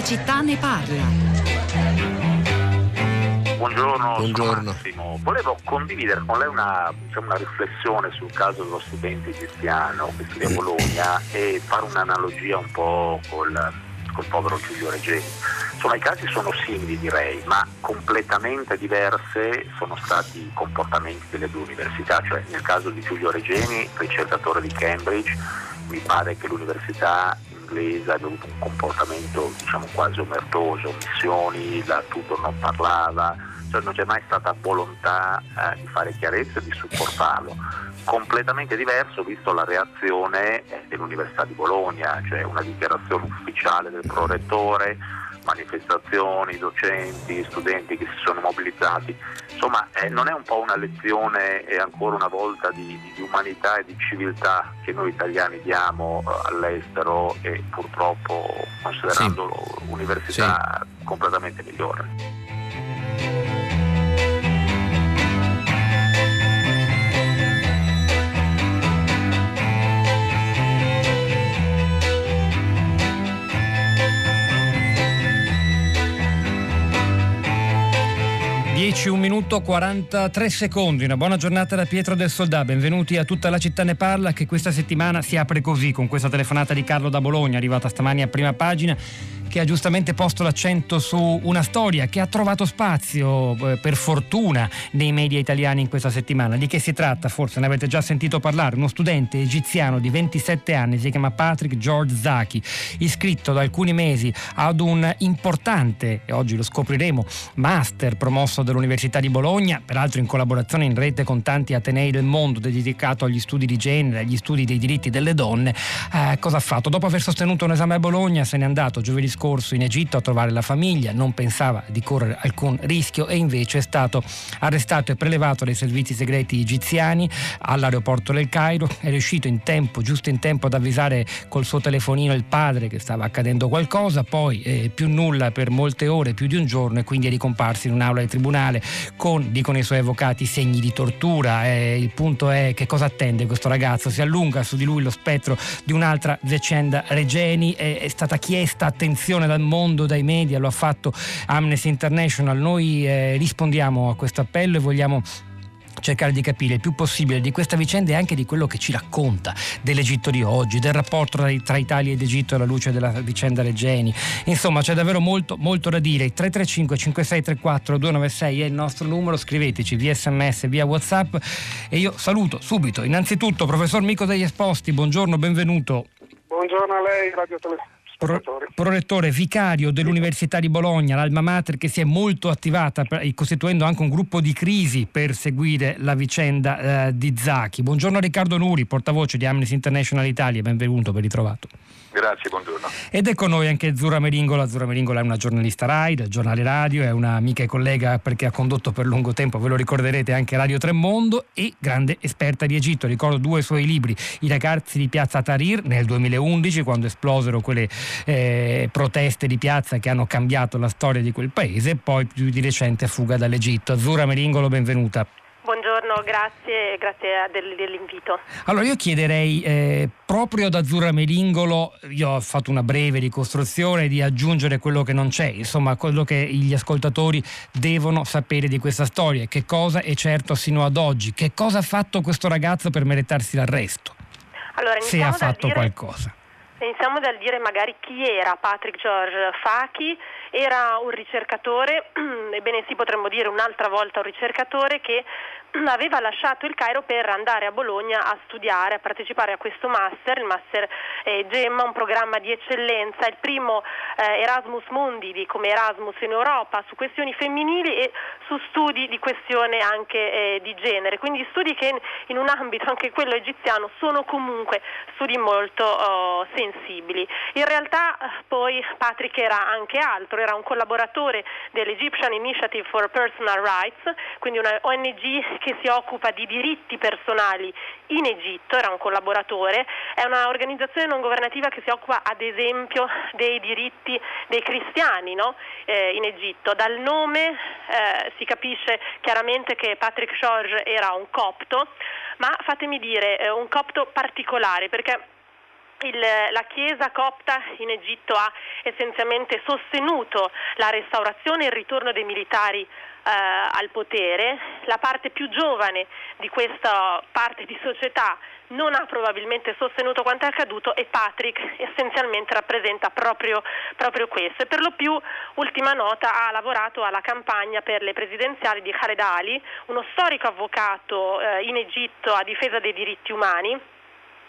la città ne parla. Buongiorno, Buongiorno. Massimo. Volevo condividere con lei una, diciamo, una, riflessione sul caso dello studente egiziano che studia a Bologna e fare un'analogia un po' col, col povero Giulio Regeni. Insomma, i casi sono simili direi, ma completamente diverse sono stati i comportamenti delle due università, cioè nel caso di Giulio Regeni, ricercatore di Cambridge, mi pare che l'università inglese aveva avuto un comportamento diciamo, quasi omertoso, missioni, la Tudor non parlava, cioè non c'è mai stata volontà eh, di fare chiarezza e di supportarlo. Completamente diverso visto la reazione eh, dell'Università di Bologna, cioè una dichiarazione ufficiale del prorettore, manifestazioni, docenti, studenti che si sono mobilizzati. Insomma, eh, non è un po' una lezione e ancora una volta di, di, umanità e di civiltà che noi italiani diamo eh, all'estero e purtroppo considerando sì. l'università sì. completamente migliore. 10, 1 minuto 43 secondi. Una buona giornata da Pietro del Soldà. Benvenuti a tutta la città ne parla che questa settimana si apre così con questa telefonata di Carlo da Bologna arrivata stamani a prima pagina che ha giustamente posto l'accento su una storia che ha trovato spazio eh, per fortuna nei media italiani in questa settimana. Di che si tratta? Forse ne avete già sentito parlare. Uno studente egiziano di 27 anni, si chiama Patrick George Zaki, iscritto da alcuni mesi ad un importante, e oggi lo scopriremo, master promosso dall'Università di Bologna, peraltro in collaborazione in rete con tanti atenei del mondo dedicato agli studi di genere, agli studi dei diritti delle donne. Eh, cosa ha fatto? Dopo aver sostenuto un esame a Bologna se n'è andato giovedì scorso scorso in Egitto a trovare la famiglia, non pensava di correre alcun rischio e invece è stato arrestato e prelevato dai servizi segreti egiziani all'aeroporto del Cairo, è riuscito in tempo, giusto in tempo ad avvisare col suo telefonino il padre che stava accadendo qualcosa, poi eh, più nulla per molte ore, più di un giorno e quindi è ricomparso in un'aula di tribunale con, dicono i suoi avvocati, segni di tortura. Eh, il punto è che cosa attende questo ragazzo? Si allunga su di lui lo spettro di un'altra vicenda Regeni, è, è stata chiesta attenzione attenzione dal mondo, dai media, lo ha fatto Amnesty International. Noi eh, rispondiamo a questo appello e vogliamo cercare di capire il più possibile di questa vicenda e anche di quello che ci racconta dell'Egitto di oggi, del rapporto tra, Italia ed Egitto alla luce della vicenda Regeni. Insomma, c'è davvero molto, molto da dire. 335 5634 296 è il nostro numero, scriveteci via sms, via whatsapp e io saluto subito, innanzitutto professor Mico degli Esposti, buongiorno, benvenuto. Buongiorno a lei, Radio Televisione. Pro, prorettore vicario dell'Università di Bologna, l'Alma Mater che si è molto attivata costituendo anche un gruppo di crisi per seguire la vicenda eh, di Zacchi. Buongiorno a Riccardo Nuri, portavoce di Amnesty International Italia, benvenuto, ben ritrovato. Grazie, buongiorno. Ed è con noi anche Zura Meringola. Zura Meringola è una giornalista RAI del giornale radio, è un'amica e collega perché ha condotto per lungo tempo, ve lo ricorderete, anche Radio Tremondo e grande esperta di Egitto. Ricordo due suoi libri, I ragazzi di piazza Tahrir nel 2011, quando esplosero quelle eh, proteste di piazza che hanno cambiato la storia di quel paese, e poi più di recente Fuga dall'Egitto. Zura Meringolo, benvenuta. Buongiorno, grazie, grazie dell'invito. Allora io chiederei eh, proprio ad Azzurra Meringolo, io ho fatto una breve ricostruzione, di aggiungere quello che non c'è, insomma quello che gli ascoltatori devono sapere di questa storia, che cosa è certo sino ad oggi, che cosa ha fatto questo ragazzo per meritarsi l'arresto, allora, se ha fatto dire... qualcosa. Iniziamo dal dire magari chi era Patrick George Fachi, era un ricercatore, ebbene sì potremmo dire un'altra volta un ricercatore che aveva lasciato il Cairo per andare a Bologna a studiare, a partecipare a questo master, il master eh, Gemma, un programma di eccellenza, il primo eh, Erasmus Mundi di, come Erasmus in Europa su questioni femminili e su studi di questione anche eh, di genere, quindi studi che in un ambito anche quello egiziano sono comunque studi molto oh, sensibili. In realtà poi Patrick era anche altro, era un collaboratore dell'Egyptian Initiative for Personal Rights, quindi una ONG che si occupa di diritti personali in Egitto, era un collaboratore, è un'organizzazione non governativa che si occupa ad esempio dei diritti dei cristiani no? eh, in Egitto. Dal nome eh, si capisce chiaramente che Patrick George era un copto, ma fatemi dire eh, un copto particolare perché il, la Chiesa copta in Egitto ha essenzialmente sostenuto la restaurazione e il ritorno dei militari eh, al potere, la parte più giovane di questa parte di società non ha probabilmente sostenuto quanto è accaduto e Patrick essenzialmente rappresenta proprio, proprio questo. E per lo più, ultima nota, ha lavorato alla campagna per le presidenziali di Khaled Ali, uno storico avvocato eh, in Egitto a difesa dei diritti umani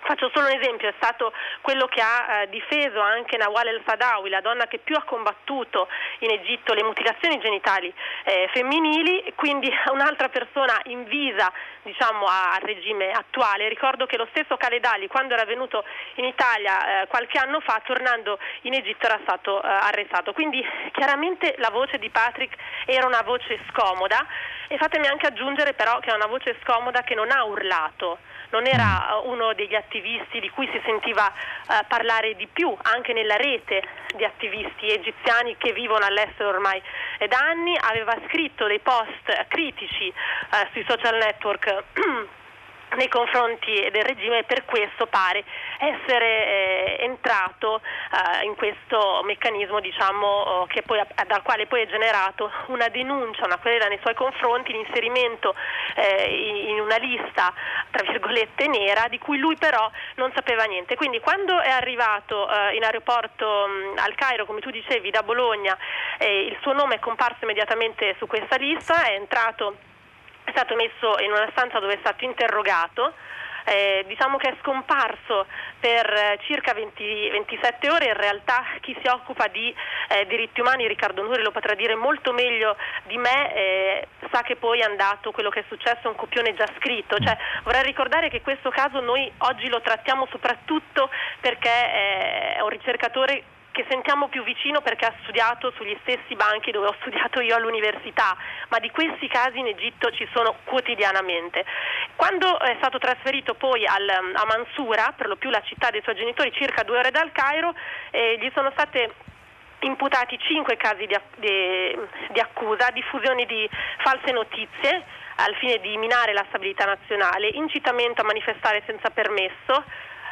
Faccio solo un esempio, è stato quello che ha eh, difeso anche Nawal el-Sadawi, la donna che più ha combattuto in Egitto le mutilazioni genitali eh, femminili, quindi un'altra persona invisa diciamo, al regime attuale. Ricordo che lo stesso Caledali quando era venuto in Italia eh, qualche anno fa, tornando in Egitto era stato eh, arrestato. Quindi chiaramente la voce di Patrick era una voce scomoda e fatemi anche aggiungere però che è una voce scomoda che non ha urlato non era uno degli attivisti di cui si sentiva uh, parlare di più, anche nella rete di attivisti egiziani che vivono all'estero ormai da anni, aveva scritto dei post critici uh, sui social network nei confronti del regime e per questo pare essere eh, entrato eh, in questo meccanismo diciamo, eh, poi, dal quale poi è generato una denuncia, una querela nei suoi confronti, l'inserimento eh, in una lista tra virgolette nera di cui lui però non sapeva niente. Quindi quando è arrivato eh, in aeroporto mh, al Cairo, come tu dicevi, da Bologna, eh, il suo nome è comparso immediatamente su questa lista, è entrato è stato messo in una stanza dove è stato interrogato. Eh, diciamo che è scomparso per eh, circa 20, 27 ore, in realtà chi si occupa di eh, diritti umani, Riccardo Nuri lo potrà dire molto meglio di me, eh, sa che poi è andato quello che è successo, un copione già scritto, cioè, vorrei ricordare che questo caso noi oggi lo trattiamo soprattutto perché eh, è un ricercatore che sentiamo più vicino perché ha studiato sugli stessi banchi dove ho studiato io all'università, ma di questi casi in Egitto ci sono quotidianamente. Quando è stato trasferito poi al, a Mansura, per lo più la città dei suoi genitori, circa due ore dal Cairo, eh, gli sono state imputati cinque casi di, di, di accusa, diffusione di false notizie al fine di minare la stabilità nazionale, incitamento a manifestare senza permesso,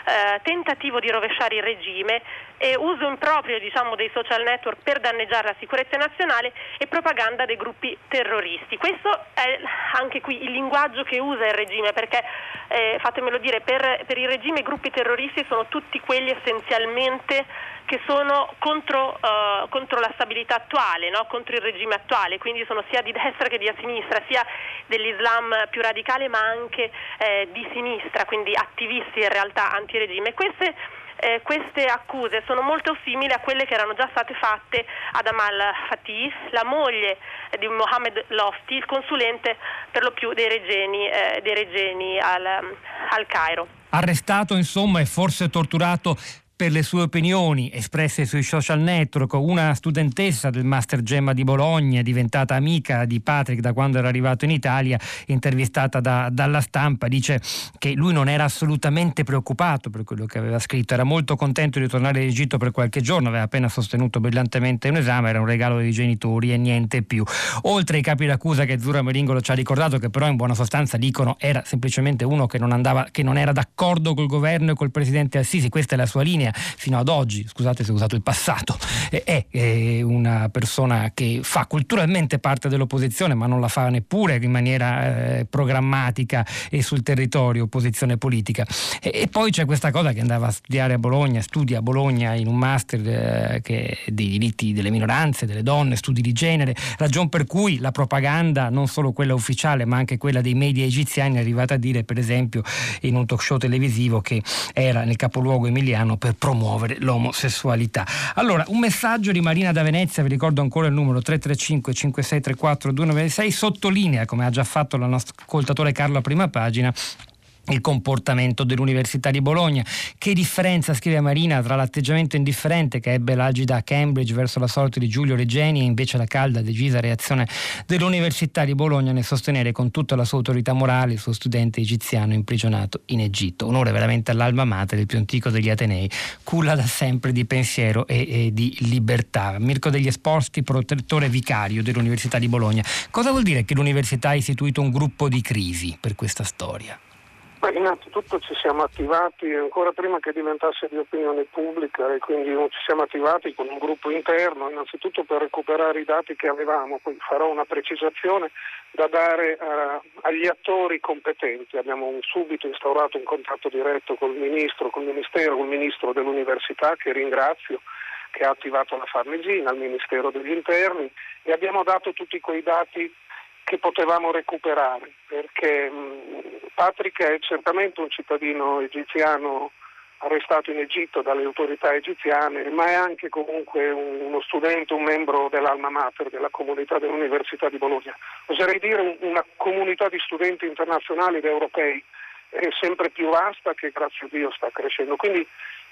eh, tentativo di rovesciare il regime e uso improprio diciamo, dei social network per danneggiare la sicurezza nazionale e propaganda dei gruppi terroristi. Questo è anche qui il linguaggio che usa il regime perché, eh, fatemelo dire, per, per il regime i gruppi terroristi sono tutti quelli essenzialmente che sono contro, uh, contro la stabilità attuale, no? contro il regime attuale, quindi sono sia di destra che di sinistra, sia dell'Islam più radicale ma anche eh, di sinistra, quindi attivisti in realtà antiregime. Queste eh, queste accuse sono molto simili a quelle che erano già state fatte ad Amal Fatih, la moglie di Mohammed Lofti, il consulente per lo più dei regeni, eh, dei regeni al, al Cairo. Arrestato insomma e forse torturato per le sue opinioni espresse sui social network. Una studentessa del Master Gemma di Bologna, diventata amica di Patrick da quando era arrivato in Italia, intervistata da, dalla stampa, dice che lui non era assolutamente preoccupato per quello che aveva scritto, era molto contento di tornare in Egitto per qualche giorno, aveva appena sostenuto brillantemente un esame, era un regalo dei genitori e niente più. Oltre ai capi d'accusa che Zura Meringolo ci ha ricordato, che però in buona sostanza dicono era semplicemente uno che non, andava, che non era d'accordo col governo e col presidente Assisi, questa è la sua linea fino ad oggi, scusate se ho usato il passato, è, una persona che fa culturalmente parte dell'opposizione ma non la fa neppure in maniera eh, programmatica e sul territorio opposizione politica. E, e, poi c'è questa cosa che andava a studiare a Bologna, studia a Bologna in un master eh, che, dei diritti delle minoranze, delle donne, studi di genere, ragion per cui la propaganda, non solo quella ufficiale ma anche quella dei media egiziani è arrivata a dire per esempio in un talk show televisivo che era nel capoluogo emiliano per promuovere l'omosessualità. Allora, un messaggio di Marina da Venezia, vi ricordo ancora il numero 335 5634 296, sottolinea, come ha già fatto il nostro ascoltatore Carlo a prima pagina, il comportamento dell'Università di Bologna. Che differenza, scrive Marina, tra l'atteggiamento indifferente che ebbe l'agida a Cambridge verso la sorte di Giulio Regeni e invece la calda, decisa reazione dell'Università di Bologna nel sostenere con tutta la sua autorità morale il suo studente egiziano imprigionato in Egitto. Onore veramente all'alma mater, il più antico degli Atenei, culla da sempre di pensiero e, e di libertà. Mirko degli Esposti, protettore vicario dell'Università di Bologna. Cosa vuol dire che l'Università ha istituito un gruppo di crisi per questa storia? Beh, innanzitutto ci siamo attivati ancora prima che diventasse di opinione pubblica e quindi ci siamo attivati con un gruppo interno, innanzitutto per recuperare i dati che avevamo, poi farò una precisazione da dare uh, agli attori competenti. Abbiamo subito instaurato un contatto diretto col Ministro, col Ministero, col Ministro dell'Università che ringrazio che ha attivato la Farnesina, al Ministero degli Interni e abbiamo dato tutti quei dati che potevamo recuperare, perché mh, Patrick è certamente un cittadino egiziano arrestato in Egitto dalle autorità egiziane, ma è anche comunque uno studente, un membro dell'Alma Mater, della comunità dell'Università di Bologna. Oserei dire una comunità di studenti internazionali ed europei sempre più vasta che grazie a Dio sta crescendo. Quindi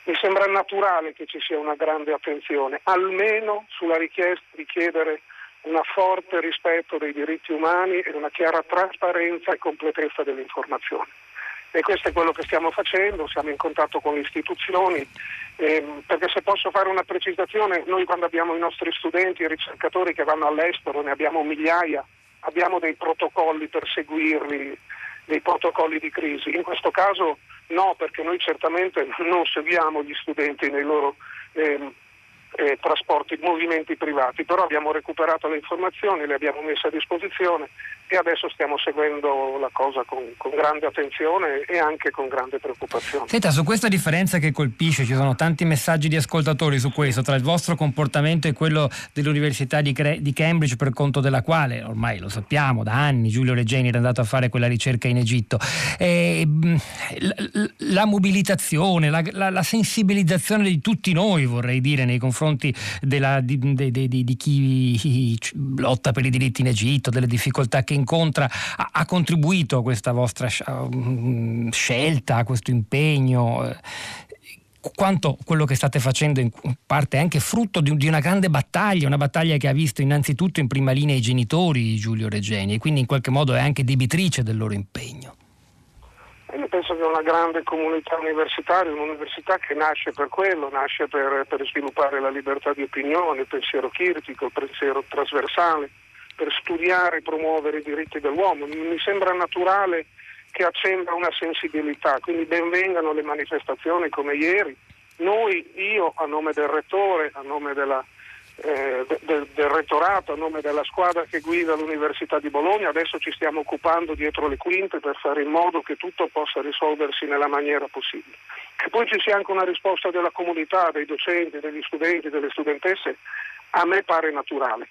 mi sembra naturale che ci sia una grande attenzione, almeno sulla richiesta di chiedere un forte rispetto dei diritti umani e una chiara trasparenza e completezza dell'informazione. E questo è quello che stiamo facendo, siamo in contatto con le istituzioni, ehm, perché se posso fare una precisazione, noi quando abbiamo i nostri studenti e ricercatori che vanno all'estero, ne abbiamo migliaia, abbiamo dei protocolli per seguirli, dei protocolli di crisi. In questo caso no, perché noi certamente non seguiamo gli studenti nei loro... Ehm, eh, trasporti, movimenti privati, però abbiamo recuperato le informazioni, le abbiamo messe a disposizione e adesso stiamo seguendo la cosa con, con, grande attenzione e anche con grande preoccupazione. Senta, su questa differenza che colpisce, ci sono tanti messaggi di ascoltatori su questo, tra il vostro comportamento e quello dell'Università di, di Cambridge, per conto della quale, ormai lo sappiamo, da anni Giulio Regeni era andato a fare quella ricerca in Egitto. E, la, la, mobilitazione, la, la, la, sensibilizzazione di tutti noi, vorrei dire, nei confronti della, di, di, di chi lotta per i diritti in Egitto, delle difficoltà che incontra ha, ha contribuito a questa vostra mm, scelta, a questo impegno? quanto quello che state facendo in parte è anche frutto di, di, una grande battaglia, una battaglia che ha visto innanzitutto in prima linea i genitori Giulio Regeni e quindi in qualche modo è anche debitrice del loro impegno. Io penso che una grande comunità universitaria, un'università che nasce per quello, nasce per, per sviluppare la libertà di opinione, il pensiero critico, il pensiero trasversale, per studiare e promuovere i diritti dell'uomo. Mi sembra naturale che accenda una sensibilità, quindi benvengano le manifestazioni come ieri. Noi, io a nome del rettore, a nome della, eh, del, del rettorato, a nome della squadra che guida l'Università di Bologna, adesso ci stiamo occupando dietro le quinte per fare in modo che tutto possa risolversi nella maniera possibile. Che poi ci sia anche una risposta della comunità, dei docenti, degli studenti, delle studentesse, a me pare naturale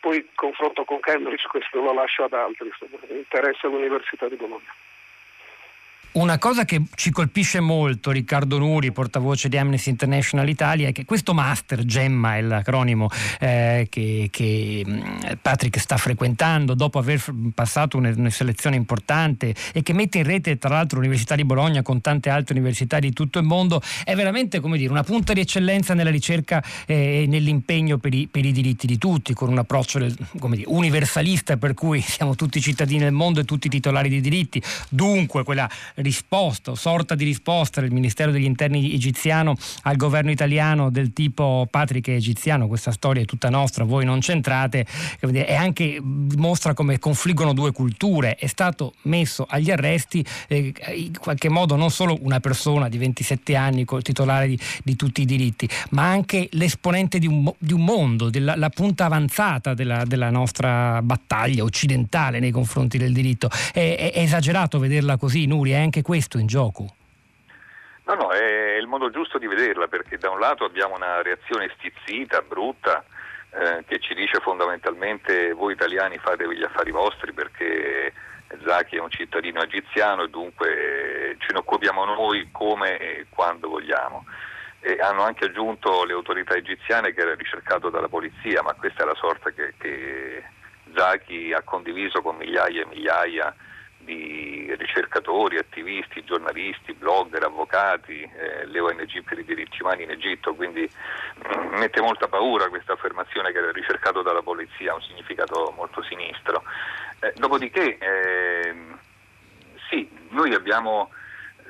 poi confronto con Cambridge questo lo lascio ad altri, interessa l'Università di Bologna. Una cosa che ci colpisce molto, Riccardo Nuri, portavoce di Amnesty International Italia, è che questo master, Gemma è l'acronimo eh, che, che, mm, Patrick sta frequentando dopo aver passato una, una, selezione importante e che mette in rete tra l'altro l'Università di Bologna con tante altre università di tutto il mondo, è veramente come dire, una punta di eccellenza nella ricerca eh, e nell'impegno per i, per i, diritti di tutti, con un approccio dire, universalista per cui siamo tutti cittadini del mondo e tutti titolari di diritti. Dunque quella risposta sorta di risposta del Ministero degli Interni egiziano al governo italiano del tipo Patrick è egiziano, questa storia è tutta nostra, voi non c'entrate, e anche mostra come confliggono due culture. È stato messo agli arresti eh, in qualche modo non solo una persona di 27 anni titolare di, di tutti i diritti, ma anche l'esponente di un, di un mondo, della, la punta avanzata della, della, nostra battaglia occidentale nei confronti del diritto. È, è, è esagerato vederla così, Nuri, è anche questo in gioco? No, no, è il modo giusto di vederla perché da un lato abbiamo una reazione stizzita, brutta, eh, che ci dice fondamentalmente voi italiani fatevi gli affari vostri perché Zaki è un cittadino egiziano e dunque ce ne occupiamo noi come e quando vogliamo. E hanno anche aggiunto le autorità egiziane che era ricercato dalla polizia, ma questa è la sorta che, che Zaki ha condiviso con migliaia e migliaia di ricercatori, attivisti, giornalisti, blogger, avvocati, eh, le ONG per i diritti umani in Egitto, quindi mh, mm, mette molta paura questa affermazione che era ricercato dalla polizia, ha un significato molto sinistro. Eh, dopodiché, eh, sì, noi abbiamo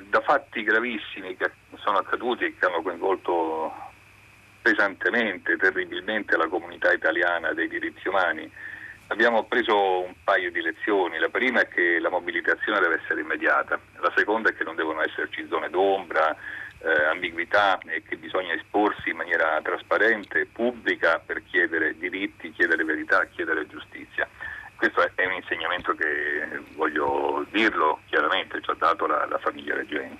da fatti gravissimi che sono accaduti e che hanno coinvolto pesantemente, terribilmente la comunità italiana dei diritti umani, Abbiamo preso un paio di lezioni, la prima è che la mobilitazione deve essere immediata, la seconda è che non devono esserci zone d'ombra, eh, ambiguità e che bisogna esporsi in maniera trasparente, pubblica per chiedere diritti, chiedere verità, chiedere giustizia. Questo è, un insegnamento che voglio dirlo chiaramente, ci ha dato la, la famiglia Regeni.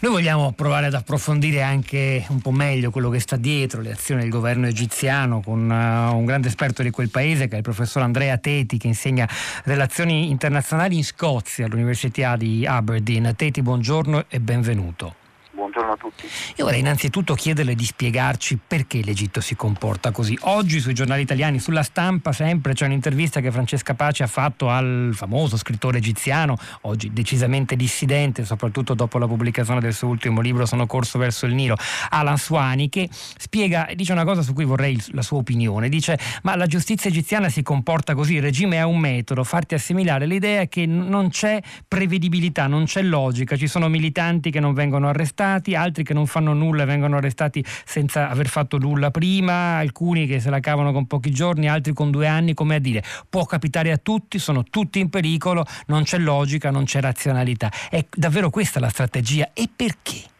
Noi vogliamo provare ad approfondire anche un po' meglio quello che sta dietro le azioni del governo egiziano con uh, un grande esperto di quel paese che è il professor Andrea Teti che insegna relazioni internazionali in Scozia all'Università di Aberdeen. Teti, buongiorno e benvenuto buongiorno a tutti. Io vorrei innanzitutto chiederle di spiegarci perché l'Egitto si comporta così. Oggi sui giornali italiani, sulla stampa sempre c'è un'intervista che Francesca Pace ha fatto al famoso scrittore egiziano, oggi decisamente dissidente, soprattutto dopo la pubblicazione del suo ultimo libro Sono corso verso il Nilo, Alan Swani, che spiega, dice una cosa su cui vorrei la sua opinione. Dice, ma la giustizia egiziana si comporta così, il regime ha un metodo, farti assimilare l'idea che non c'è prevedibilità, non c'è logica, ci sono militanti che non vengono arrestati, arrestati, altri che non fanno nulla e vengono arrestati senza aver fatto nulla prima, alcuni che se la cavano con pochi giorni, altri con due anni, come a dire, può capitare a tutti, sono tutti in pericolo, non c'è logica, non c'è razionalità. È davvero questa la strategia e perché?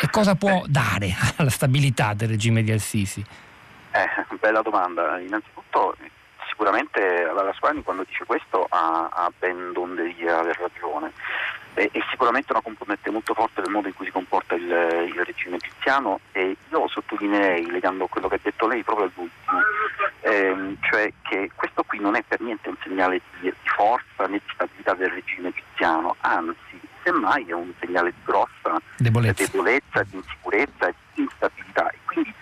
E cosa può dare alla stabilità del regime di Al-Sisi? Eh, bella domanda. Innanzitutto sicuramente la Squani quando dice questo ha, ha ben donde di aver ragione è, è, sicuramente una componente molto forte del modo in cui si comporta il, il regime egiziano e io sottolineerei, legando a quello che ha detto lei, proprio all'ultimo, ehm, cioè che questo qui non è per niente un segnale di, di forza né di stabilità del regime egiziano, anzi, semmai è un segnale di grossa debolezza, debolezza di insicurezza e di instabilità. E quindi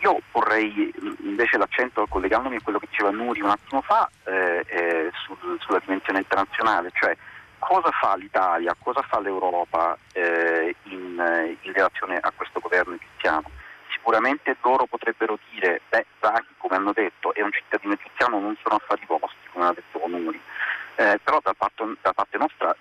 io vorrei invece l'accento, collegandomi a quello che diceva Nuri un attimo fa, eh, eh, sul, sulla dimensione internazionale, cioè cosa fa l'Italia, cosa fa l'Europa eh, in, eh, in, relazione a questo governo egiziano? Sicuramente loro potrebbero dire, beh, Zaghi, come hanno detto, è un cittadino egiziano, non sono affari vostri, come ha detto Onuri. Eh, però da parte, da parte nostra,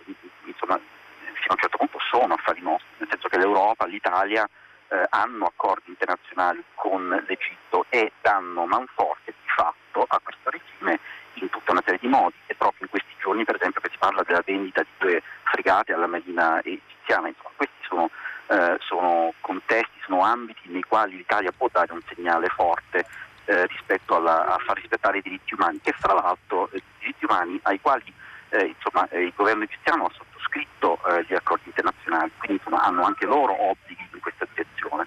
insomma, fino a un certo punto sono affari nostri, nel senso che l'Europa, l'Italia eh, hanno accordi internazionali con l'Egitto e danno manforte di fatto a questo regime in tutta una serie di modi e proprio in questi giorni per esempio che si parla della vendita di due marina egiziana, insomma questi sono, eh, sono contesti, sono ambiti nei quali l'Italia può dare un segnale forte eh, rispetto alla, a far rispettare i diritti umani e fra l'altro eh, diritti umani ai quali eh, insomma, eh, il governo egiziano ha sottoscritto eh, gli accordi internazionali, quindi insomma, hanno anche loro obblighi in questa direzione.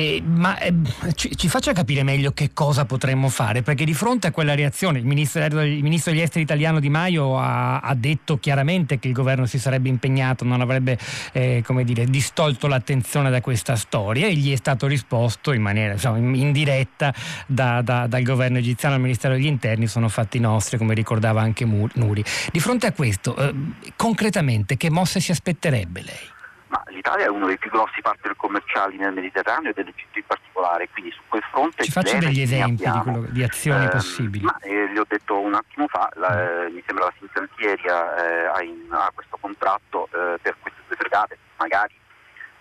Eh, ma eh, ci, ci, faccia capire meglio che cosa potremmo fare, perché di fronte a quella reazione il, il ministro degli esteri italiano Di Maio ha, ha, detto chiaramente che il governo si sarebbe impegnato, non avrebbe eh, dire, distolto l'attenzione da questa storia e gli è stato risposto in maniera diciamo, indiretta da, da, dal governo egiziano al Ministero degli Interni, sono fatti nostri, come ricordava anche Nuri. Di fronte a questo, eh, concretamente, che mosse si aspetterebbe lei? L'Italia è uno dei più grossi partner commerciali nel Mediterraneo e dell'Egitto in particolare, quindi su quel fronte... Ci faccio degli esempi di, quello, di, azioni eh, possibili. Ma eh, li ho detto un attimo fa, la, eh, mi sembra la Fincantieri eh, ha, in, ha, questo contratto eh, per queste due fregate, magari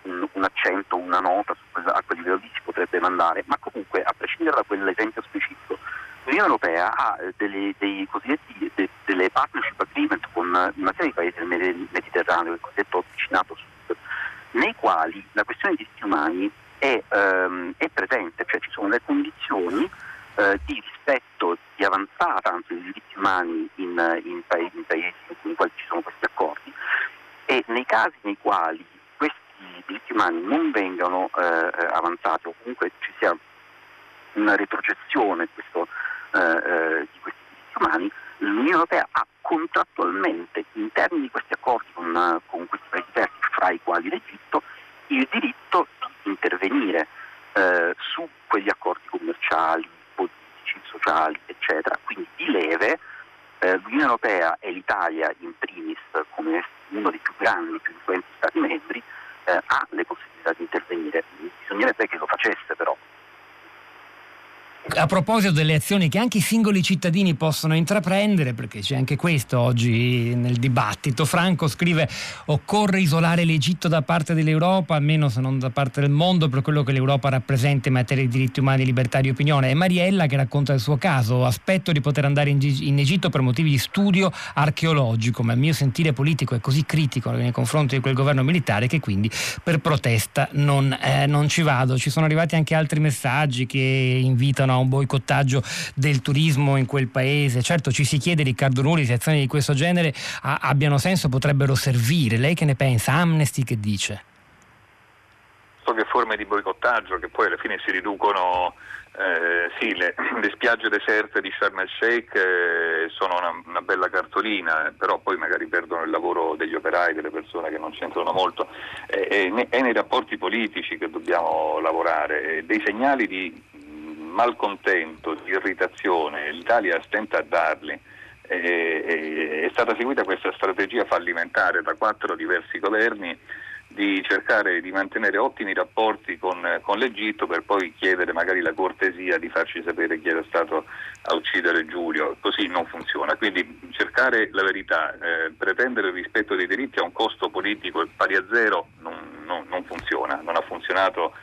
un, un, accento, una nota quella, a quel livello lì si potrebbe mandare, ma comunque a prescindere da quell'esempio specifico, l'Unione Europea ha delle, dei cosiddetti, de, delle partnership agreement con una serie di paesi del Mediterraneo, il cosiddetto vicinato sud nei quali la questione dei diritti umani è, ehm, è presente, cioè ci sono le condizioni eh, di rispetto di avanzata anzi dei diritti umani in, in, paesi, in paesi in cui ci sono questi accordi. E nei casi nei quali questi diritti umani non vengano eh, avanzati o comunque ci sia una retrocessione questo, eh, eh, di questi diritti umani, l'Unione Europea ha contrattualmente in termini di questi accordi con, con questi paesi terzi fra i quali l'Egitto, il diritto di intervenire eh, su quegli accordi commerciali, politici, sociali, eccetera. Quindi di leve eh, l'Unione Europea e l'Italia in primis, come uno dei più grandi, più influenti Stati membri, eh, ha le possibilità di intervenire. Bisognerebbe che lo facesse però. A proposito delle azioni che anche i singoli cittadini possono intraprendere, perché c'è anche questo oggi nel dibattito, Franco scrive occorre isolare l'Egitto da parte dell'Europa, almeno se non da parte del mondo, per quello che l'Europa rappresenta in materia di diritti umani, libertà di opinione. E Mariella che racconta il suo caso, aspetto di poter andare in, in Egitto per motivi di studio archeologico, ma il mio sentire politico è così critico nei confronti di quel governo militare che quindi per protesta non, eh, non ci vado. Ci sono arrivati anche altri messaggi che invitano a un boicottaggio del turismo in quel paese. Certo ci si chiede, Riccardo Nuri, se azioni di questo genere a, abbiano senso, potrebbero servire. Lei che ne pensa? Amnesty che dice? So che forme di boicottaggio che poi alla fine si riducono eh, sì, le, le, spiagge deserte di Sharm el Sheikh eh, sono una, una, bella cartolina, eh, però poi magari perdono il lavoro degli operai, delle persone che non c'entrano molto. Eh, è nei rapporti politici che dobbiamo lavorare, dei segnali di malcontento, di irritazione, l'Italia stenta a darli. è stata seguita questa strategia fallimentare da quattro diversi governi di cercare di mantenere ottimi rapporti con, con, l'Egitto per poi chiedere magari la cortesia di farci sapere chi era stato a uccidere Giulio. Così non funziona. Quindi cercare la verità, eh, pretendere il rispetto dei diritti a un costo politico pari a zero non, non, non funziona, non ha funzionato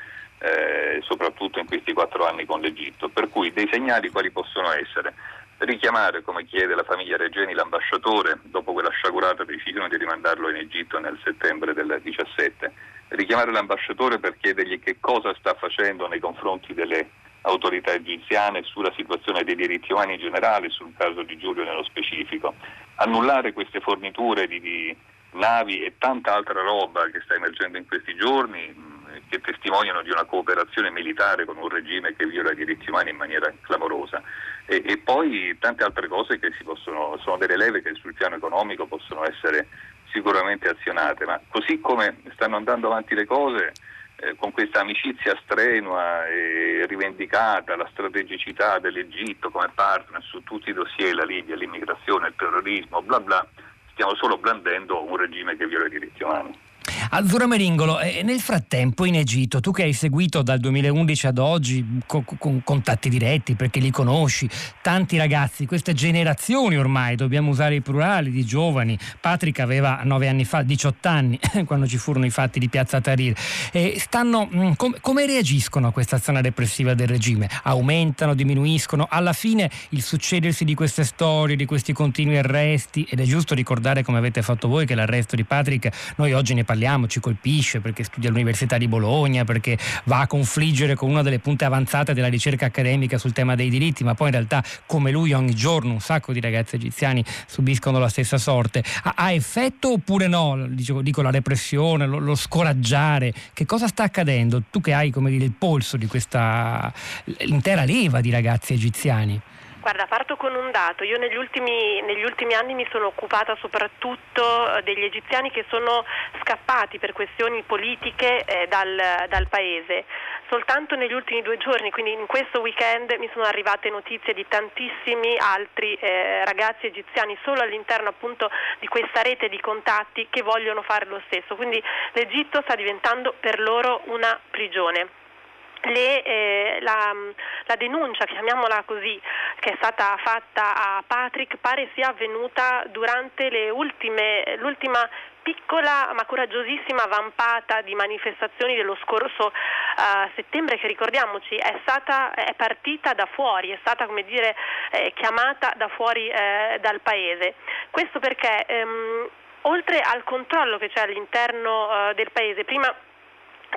eh, soprattutto in questi quattro anni con l'Egitto. Per cui dei segnali quali possono essere? Richiamare, come chiede la famiglia Regeni, l'ambasciatore dopo quella sciagurata decisione di rimandarlo in Egitto nel settembre del 17. Richiamare l'ambasciatore per chiedergli che cosa sta facendo nei confronti delle autorità egiziane sulla situazione dei diritti umani in generale, sul caso di Giulio nello specifico. Annullare queste forniture di, di navi e tanta altra roba che sta emergendo in questi giorni, che testimoniano di una cooperazione militare con un regime che viola i diritti umani in maniera clamorosa. E, e poi tante altre cose che possono, sono delle leve che sul piano economico possono essere sicuramente azionate, ma così come stanno andando avanti le cose, eh, con questa amicizia strenua e rivendicata, la strategicità dell'Egitto come partner su tutti i dossier, la Libia, l'immigrazione, il terrorismo, bla bla, stiamo solo blandendo un regime che viola i diritti umani. Azzurra Meringolo, eh, nel frattempo in Egitto, tu che hai seguito dal 2011 ad oggi con, con, contatti diretti perché li conosci, tanti ragazzi, queste generazioni ormai, dobbiamo usare i plurali di giovani, Patrick aveva 9 anni fa, 18 anni, quando ci furono i fatti di Piazza Tahrir, eh, stanno, mm, com, come reagiscono a questa azione repressiva del regime? Aumentano, diminuiscono? Alla fine il succedersi di queste storie, di questi continui arresti, ed è giusto ricordare come avete fatto voi che l'arresto di Patrick, noi oggi ne parliamo parliamo, ci colpisce perché studia all'Università di Bologna, perché va a confliggere con una delle punte avanzate della ricerca accademica sul tema dei diritti, ma poi in realtà come lui ogni giorno un sacco di ragazzi egiziani subiscono la stessa sorte. Ha, ha effetto oppure no? Dico, dico la repressione, lo, lo, scoraggiare. Che cosa sta accadendo? Tu che hai come dire, il polso di questa intera leva di ragazzi egiziani. Guarda, parto con un dato. Io negli ultimi, negli ultimi, anni mi sono occupata soprattutto eh, degli egiziani che sono scappati per questioni politiche eh, dal, dal, paese. Soltanto negli ultimi due giorni, quindi in questo weekend, mi sono arrivate notizie di tantissimi altri eh, ragazzi egiziani solo all'interno appunto di questa rete di contatti che vogliono fare lo stesso. Quindi l'Egitto sta diventando per loro una prigione le, eh, la, la, denuncia, chiamiamola così, che è stata fatta a Patrick pare sia avvenuta durante ultime, l'ultima piccola ma coraggiosissima vampata di manifestazioni dello scorso uh, settembre che ricordiamoci è, stata, è partita da fuori, è stata come dire eh, chiamata da fuori eh, dal paese. Questo perché ehm, oltre al controllo che c'è all'interno uh, del paese, prima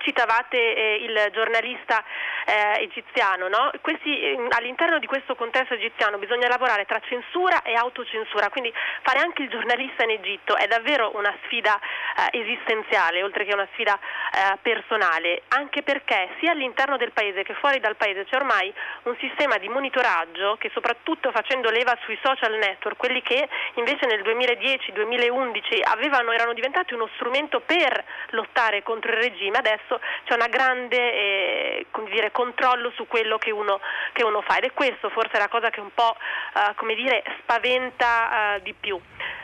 citavate eh, il giornalista eh, egiziano, no? Questi, all'interno di questo contesto egiziano bisogna lavorare tra censura e autocensura, quindi fare anche il giornalista in Egitto è davvero una sfida eh, esistenziale, oltre che una sfida eh, personale, anche perché sia all'interno del paese che fuori dal paese c'è ormai un sistema di monitoraggio che soprattutto facendo leva sui social network, quelli che invece nel 2010-2011 avevano, erano diventati uno strumento per lottare contro il regime, adesso adesso c'è un grande eh, dire, controllo su quello che uno, che uno, fa ed è questo forse la cosa che un po' eh, dire, spaventa eh, di più.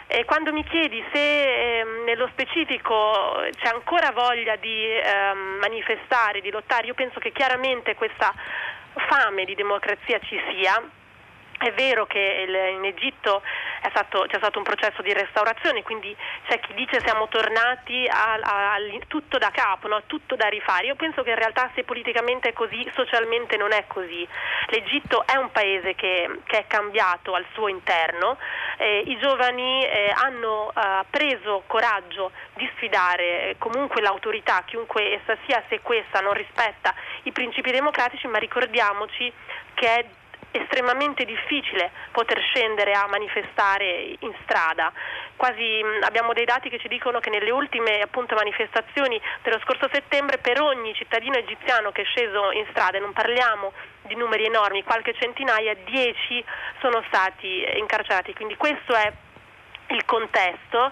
E quando mi chiedi se ehm, nello specifico c'è ancora voglia di ehm, manifestare, di lottare, io penso che chiaramente questa fame di democrazia ci sia è vero che in Egitto stato, c'è stato un processo di restaurazione, quindi c'è chi dice siamo tornati a, a, a tutto da capo, no? tutto da rifare. Io penso che in realtà se politicamente è così, socialmente non è così. L'Egitto è un paese che, che è cambiato al suo interno, eh, i giovani eh, hanno eh, preso coraggio di sfidare comunque l'autorità, chiunque essa sia, se questa non rispetta i principi democratici, ma ricordiamoci che è estremamente difficile poter scendere a manifestare in strada. Quasi abbiamo dei dati che ci dicono che nelle ultime appunto, manifestazioni dello scorso settembre per ogni cittadino egiziano che è sceso in strada, e non parliamo di numeri enormi, qualche centinaia, dieci sono stati incarcerati. Quindi questo è il contesto.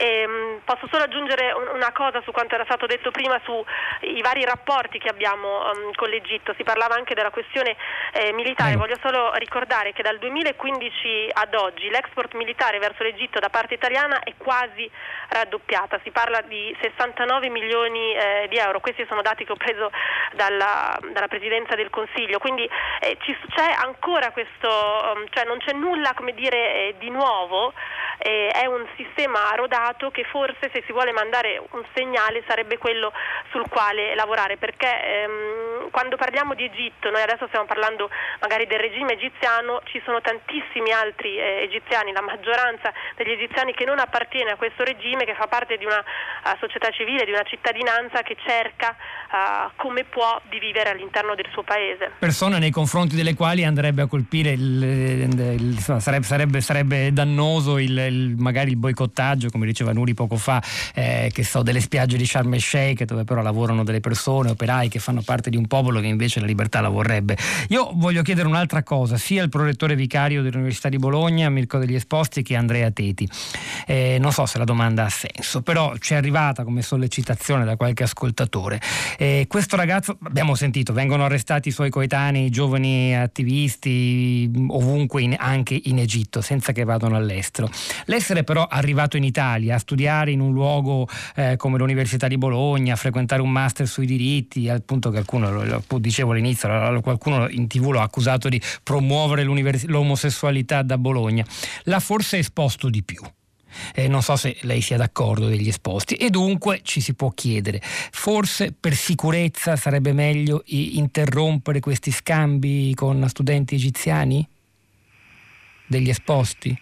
Ehm, posso solo aggiungere una cosa su quanto era stato detto prima sui vari rapporti che abbiamo um, con l'Egitto. Si parlava anche della questione eh, militare. Voglio solo ricordare che dal 2015 ad oggi l'export militare verso l'Egitto da parte italiana è quasi raddoppiata. Si parla di 69 milioni eh, di euro. Questi sono dati che ho preso dalla, dalla Presidenza del Consiglio. Quindi eh, ci, c'è ancora questo, um, cioè non c'è nulla come dire, eh, di nuovo eh, è un sistema rodato che forse se si vuole mandare un segnale sarebbe quello sul quale lavorare perché ehm, quando parliamo di Egitto, noi adesso stiamo parlando magari del regime egiziano, ci sono tantissimi altri eh, egiziani, la maggioranza degli egiziani che non appartiene a questo regime, che fa parte di una uh, società civile, di una cittadinanza che cerca uh, come può di vivere all'interno del suo paese. Persone nei confronti delle quali andrebbe a colpire, il, il, il, sarebbe, sarebbe, sarebbe dannoso magari il boicottaggio, come diceva Nuri poco fa, eh, che so, delle spiagge di Sharm el Sheikh, dove però lavorano delle persone, operai che fanno parte di un popolo che invece la libertà la vorrebbe. Io voglio chiedere un'altra cosa, sia al prorettore vicario dell'Università di Bologna, Mirko degli Esposti, che Andrea Teti. Eh, non so se la domanda ha senso, però ci è arrivata come sollecitazione da qualche ascoltatore. Eh, questo ragazzo, abbiamo sentito, vengono arrestati i suoi coetanei, giovani attivisti, ovunque, in, anche in Egitto, senza che vadano all'estero. L'essere però arrivato in Italia a studiare in un luogo eh, come l'Università di Bologna, a frequentare un master sui diritti, al punto che qualcuno, lo, dicevo all'inizio, qualcuno in tv lo ha accusato di promuovere l'omosessualità da Bologna, l'ha forse esposto di più. Eh, non so se lei sia d'accordo degli esposti e dunque ci si può chiedere, forse per sicurezza sarebbe meglio interrompere questi scambi con studenti egiziani? Degli esposti?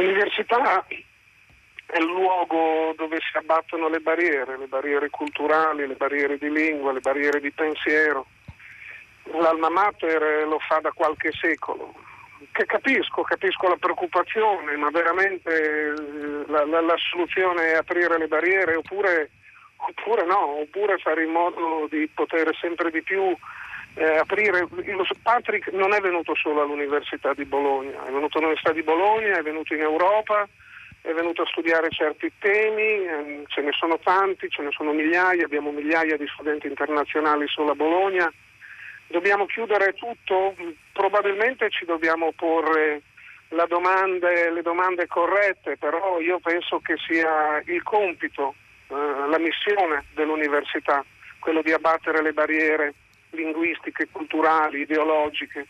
L'università è il luogo dove si abbattono le barriere, le barriere culturali, le barriere di lingua, le barriere di pensiero. L'Alma Mater lo fa da qualche secolo. Che capisco, capisco la preoccupazione, ma veramente eh, la, la, la soluzione è aprire le barriere oppure, oppure no, oppure fare in modo di poter sempre di più eh, aprire. Patrick non è venuto solo all'Università di Bologna, è venuto all'Università di Bologna, è venuto in Europa, è venuto a studiare certi temi, ehm, ce ne sono tanti, ce ne sono migliaia, abbiamo migliaia di studenti internazionali solo a Bologna. Dobbiamo chiudere tutto? Probabilmente ci dobbiamo porre domande, le domande corrette, però io penso che sia il compito, eh, la missione dell'università, quello di abbattere le barriere linguistiche, culturali, ideologiche.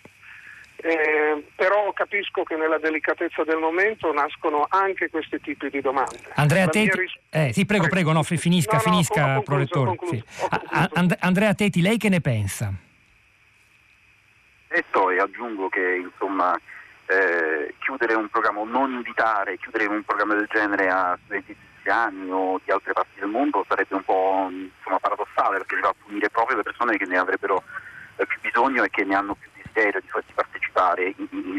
Eh, però capisco che nella delicatezza del momento nascono anche questi tipi di domande. Andrea Teti, ris- eh, sì, prego, prego, no, finisca, no, finisca, concluso, concluso, sì. And- Andrea Teti, lei che ne pensa? E poi aggiungo che insomma, eh, chiudere un programma, o non invitare, chiudere un programma del genere a 26 americani o di altre parti del mondo sarebbe un po' insomma, paradossale perché si va a punire proprio le persone che ne avrebbero eh, più bisogno e che ne hanno più desiderio di, partecipare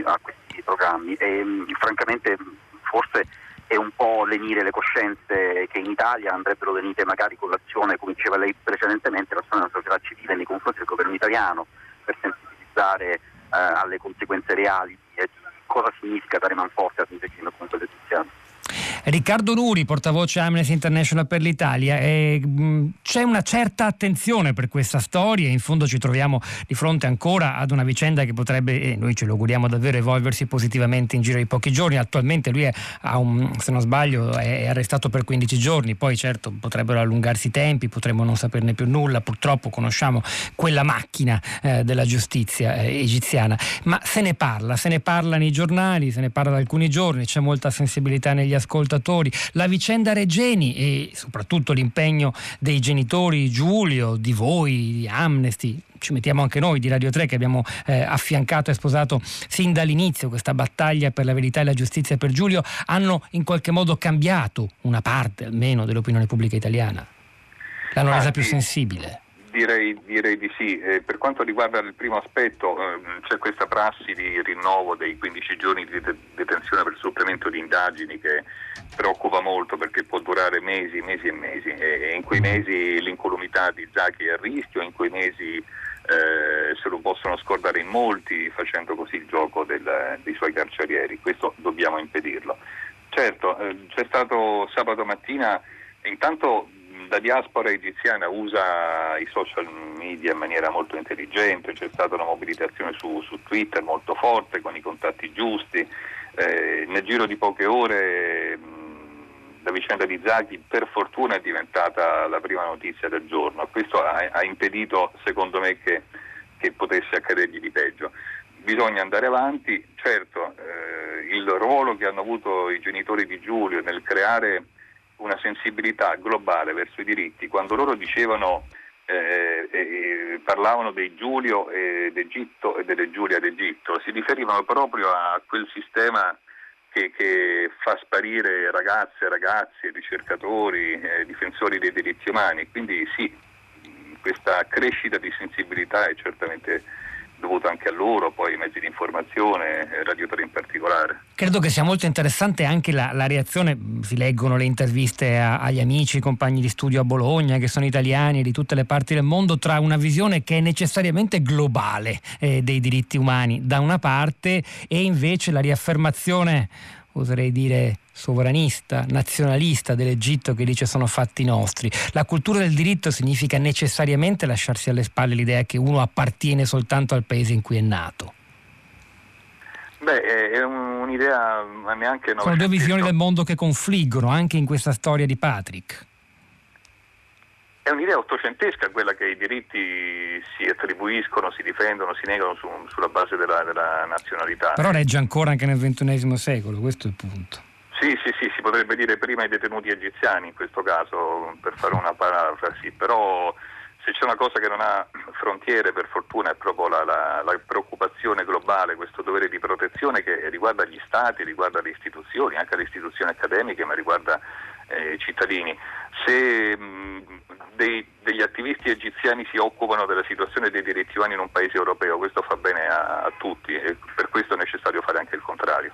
a questi programmi e mm, francamente mm, forse è un po' lenire le coscienze che in Italia andrebbero lenite magari con l'azione, come diceva lei precedentemente, l'azione della società civile nei confronti del governo italiano per sensibilizzare eh, alle conseguenze reali di cosa significa dare man manforte al regime contro le giustiziano. Riccardo Nuri, portavoce Amnesty International per l'Italia, e, mh, c'è una certa attenzione per questa storia, in fondo ci troviamo di fronte ancora ad una vicenda che potrebbe, e noi ce lo auguriamo davvero, evolversi positivamente in giro di pochi giorni. Attualmente lui è, un, se non sbaglio è arrestato per 15 giorni, poi certo potrebbero allungarsi i tempi, potremmo non saperne più nulla, purtroppo conosciamo quella macchina eh, della giustizia eh, egiziana, ma se ne parla, se ne parla nei giornali, se ne parla da alcuni giorni, c'è molta sensibilità negli ascolti ascoltatori, la vicenda Regeni e soprattutto l'impegno dei genitori Giulio, di voi, di Amnesty, ci mettiamo anche noi di Radio 3 che abbiamo eh, affiancato e sposato sin dall'inizio questa battaglia per la verità e la giustizia per Giulio, hanno in qualche modo cambiato una parte almeno dell'opinione pubblica italiana. L'hanno ah, resa più sensibile. Direi, direi, di sì. Eh, per quanto riguarda il primo aspetto, eh, c'è questa prassi di rinnovo dei 15 giorni di detenzione per supplemento di indagini che preoccupa molto perché può durare mesi, mesi e mesi e, e in quei mesi l'incolumità di Zaki è a rischio, in quei mesi eh, se lo possono scordare in molti facendo così il gioco del, dei suoi carcerieri. Questo dobbiamo impedirlo. Certo, eh, c'è stato sabato mattina, intanto la diaspora egiziana usa i social media in maniera molto intelligente, c'è stata una mobilitazione su, su Twitter molto forte con i contatti giusti, eh, nel giro di poche ore mh, la vicenda di Zaghi per fortuna è diventata la prima notizia del giorno, questo ha, ha impedito secondo me che, che, potesse accadergli di peggio. Bisogna andare avanti, certo eh, il ruolo che hanno avuto i genitori di Giulio nel creare una sensibilità globale verso i diritti, quando loro dicevano, eh, eh, parlavano dei Giulio d'Egitto e delle Giulia d'Egitto, si riferivano proprio a quel sistema che, che fa sparire ragazze, ragazzi, ricercatori, eh, difensori dei diritti umani. Quindi sì, questa crescita di sensibilità è certamente dovuto anche a loro, poi ai mezzi di informazione, Radio 3 in particolare. Credo che sia molto interessante anche la, la reazione, si leggono le interviste a, agli amici, compagni di studio a Bologna, che sono italiani di tutte le parti del mondo, tra una visione che è necessariamente globale eh, dei diritti umani da una parte e invece la riaffermazione oserei dire sovranista, nazionalista dell'Egitto che dice sono fatti nostri. La cultura del diritto significa necessariamente lasciarsi alle spalle l'idea che uno appartiene soltanto al paese in cui è nato. Beh, è un'idea ma neanche Sono due visioni del mondo che confliggono anche in questa storia di Patrick. È un'idea ottocentesca quella che i diritti si attribuiscono, si difendono, si negano su, sulla base della, della, nazionalità. Però regge ancora anche nel XXI secolo, questo è il punto. Sì, sì, sì, si potrebbe dire prima i detenuti egiziani in questo caso, per fare una parafrasi, però se c'è una cosa che non ha frontiere per fortuna è proprio la, la, la, preoccupazione globale, questo dovere di protezione che riguarda gli stati, riguarda le istituzioni, anche le istituzioni accademiche, ma riguarda eh, i cittadini. Se mh, dei, degli attivisti egiziani si occupano della situazione dei diritti umani in un paese europeo, questo fa bene a, a tutti e per questo è necessario fare anche il contrario.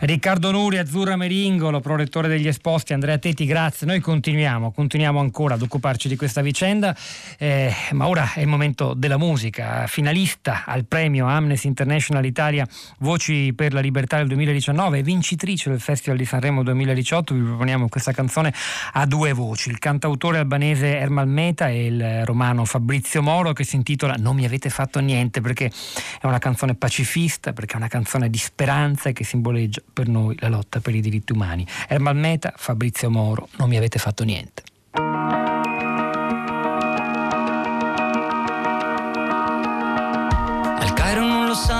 Riccardo Nuri, Azzurra Meringolo, prorettore degli esposti, Andrea Tetti, grazie. Noi continuiamo, continuiamo ancora ad occuparci di questa vicenda, eh, ma ora è il momento della musica. Finalista al premio Amnesty International Italia Voci per la Libertà del 2019 e vincitrice del Festival di Sanremo 2018, vi proponiamo questa canzone a due voci. Il cantautore albanese Ermal Meta e il romano Fabrizio Moro che si intitola Non mi avete fatto niente perché è una canzone pacifista, perché è una canzone di speranza e che simboleggia per noi la lotta per i diritti umani. Ermal Meta, Fabrizio Moro, non mi avete fatto niente.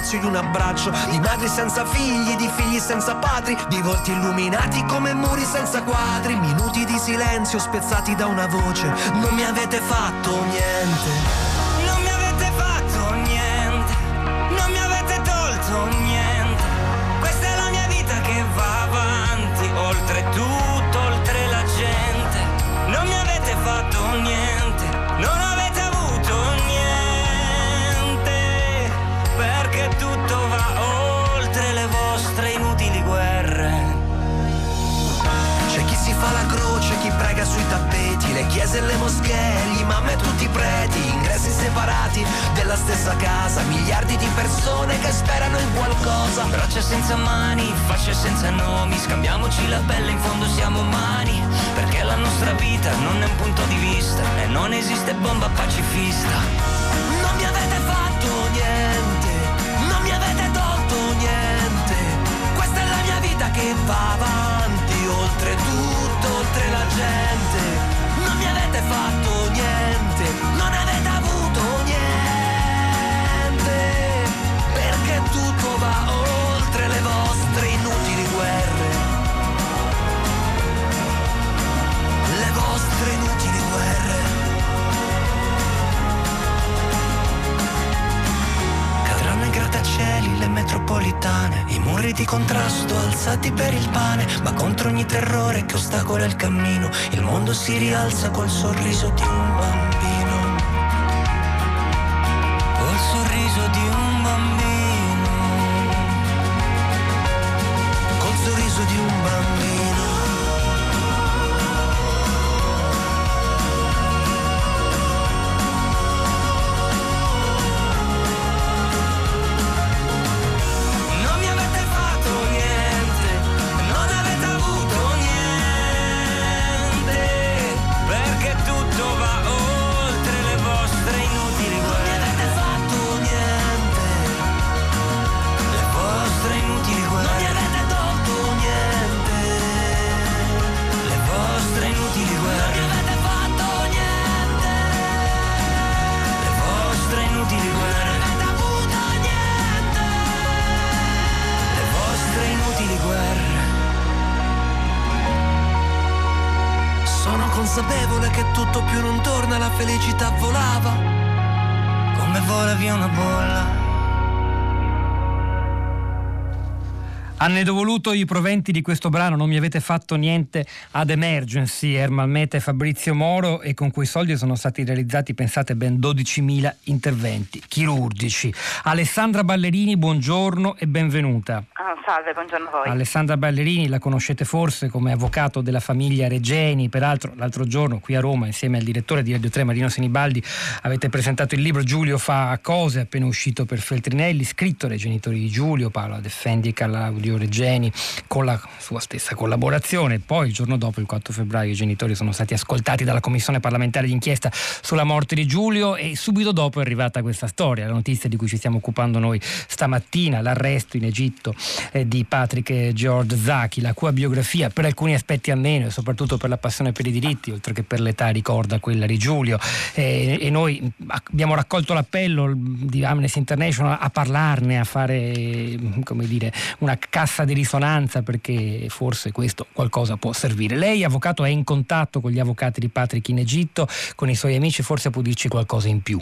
di un abbraccio. Di madri senza figli, di figli senza padri Di volti illuminati come muri senza quadri. Minuti di silenzio spezzati da una voce. Non mi avete fatto niente. Non mi è la vita che va avanti oltre tutto chiese e le moschee, gli imam e tutti i preti, ingressi separati della stessa casa, miliardi di persone che sperano in qualcosa. Braccia senza mani, facce senza nomi, scambiamoci la pelle, in fondo siamo umani, perché la nostra vita non è un punto di vista e non esiste bomba pacifista. Non mi avete fatto niente, non mi avete tolto niente, questa è la mia vita che va avanti, oltre tutto, oltre la gente, non mi avete fatto niente, non avete avuto niente, perché tutto va oltre le vostre inutili guerre. Le vostre inutili guerre. Cadranno i grattacieli, le metropolitane, muri di contrasto alzati per il pane, ma contro ogni terrore che ostacola il cammino, il mondo si rialza col sorriso di un bambino. Hanno voluto i proventi di questo brano, non mi avete fatto niente ad Emergency, Ermal Meta e Fabrizio Moro e con quei soldi sono stati realizzati, pensate, ben 12.000 interventi chirurgici. Alessandra Ballerini, buongiorno e benvenuta. Ah, salve, buongiorno a voi. Alessandra Ballerini la conoscete forse come avvocato della famiglia Regeni, peraltro l'altro giorno qui a Roma insieme al direttore di Radio 3 Marino Senibaldi avete presentato il libro Giulio fa cose appena uscito per Feltrinelli, scritto dai genitori di Giulio, Paola Defendi e Claudio Regeni con la sua stessa collaborazione. Poi il giorno dopo, il 4 febbraio, i genitori sono stati ascoltati dalla commissione parlamentare d'inchiesta sulla morte di Giulio e subito dopo è arrivata questa storia, la notizia di cui ci stiamo occupando noi stamattina, l'arresto in Egitto eh, di Patrick George Zaki, la cui biografia per alcuni aspetti almeno e soprattutto per la passione per i diritti, oltre che per l'età, ricorda quella di Giulio. Eh, e noi abbiamo raccolto l'appello di Amnesty International a parlarne, a fare come dire, una cassa di risonanza perché forse questo qualcosa può servire. Lei, avvocato, è in contatto con gli avvocati di Patrick in Egitto, con i suoi amici, forse può dirci qualcosa in più.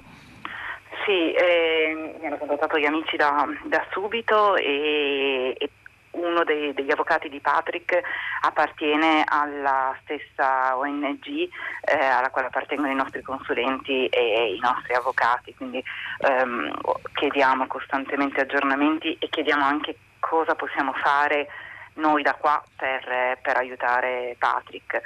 Sì, eh, mi hanno contattato gli amici da, da subito e, e uno dei, degli avvocati di Patrick appartiene alla stessa ONG eh, alla quale appartengono i nostri consulenti e i nostri avvocati, quindi ehm, chiediamo costantemente aggiornamenti e chiediamo anche cosa possiamo fare noi da qua per, per aiutare Patrick.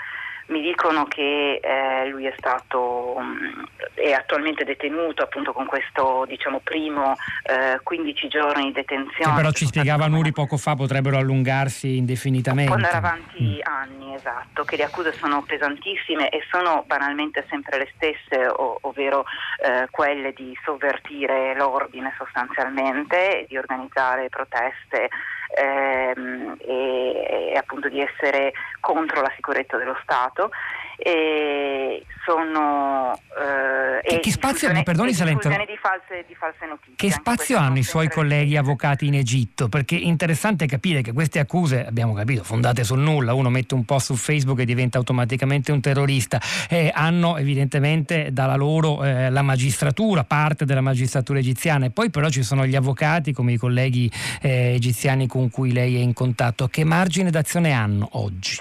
Mi dicono che eh, lui è stato mh, è attualmente detenuto appunto con questo diciamo primo eh, 15 giorni di detenzione. Che però ci spiegava Nuri poco fa potrebbero allungarsi indefinitamente. Può andare avanti mm. anni, esatto, che le accuse sono pesantissime e sono banalmente sempre le stesse, ov- ovvero eh, quelle di sovvertire l'ordine sostanzialmente, di organizzare proteste ehm, e, e appunto di essere contro la sicurezza dello Stato. E sono eh, che, che spazio, mi perdoni se di false, di false notizie. Che spazio hanno i suoi colleghi avvocati in Egitto? Perché è interessante capire che queste accuse, abbiamo capito, fondate sul nulla, uno mette un post su Facebook e diventa automaticamente un terrorista, eh, hanno evidentemente dalla loro eh, la magistratura, parte della magistratura egiziana e poi però ci sono gli avvocati come i colleghi eh, egiziani con cui lei è in contatto. Che margine d'azione hanno oggi?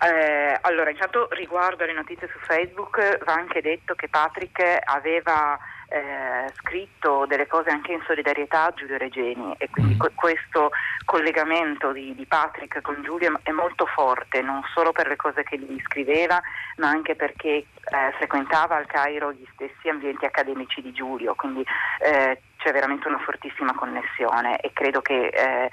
Eh, allora, intanto riguardo alle notizie su Facebook va anche detto che Patrick aveva eh, scritto delle cose anche in solidarietà a Giulio Regeni e quindi mm. questo collegamento di, di, Patrick con Giulio è molto forte, non solo per le cose che gli scriveva, ma anche perché eh, frequentava al Cairo gli stessi ambienti accademici di Giulio, quindi eh, c'è veramente una fortissima connessione e credo che eh,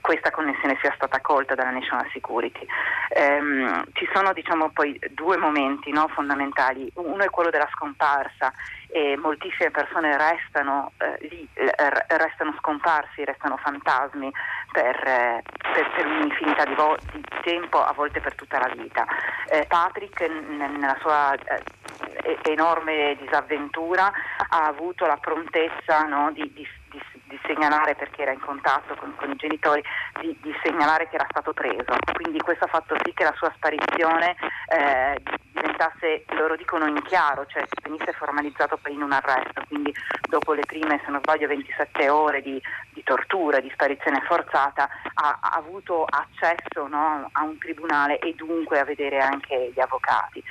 questa connessione sia stata colta dalla National Security. Ehm, ci sono diciamo, poi due momenti no, fondamentali, uno è quello della scomparsa e moltissime persone restano eh, lì, eh, restano scomparsi, restano fantasmi per, eh, per, per un'infinità di, vo- di, tempo, a volte per tutta la vita. Eh, Patrick n- nella sua eh, enorme disavventura ha avuto la prontezza no, di, di di, di, segnalare perché era in contatto con, con i genitori, di, segnalare che era stato preso. Quindi questo ha fatto sì che la sua sparizione eh, diventasse, loro dicono in chiaro, cioè venisse formalizzato in un arresto. Quindi dopo le prime, se non sbaglio, 27 ore di, di tortura, di sparizione forzata, ha, ha avuto accesso no, a un tribunale e dunque a vedere anche gli avvocati.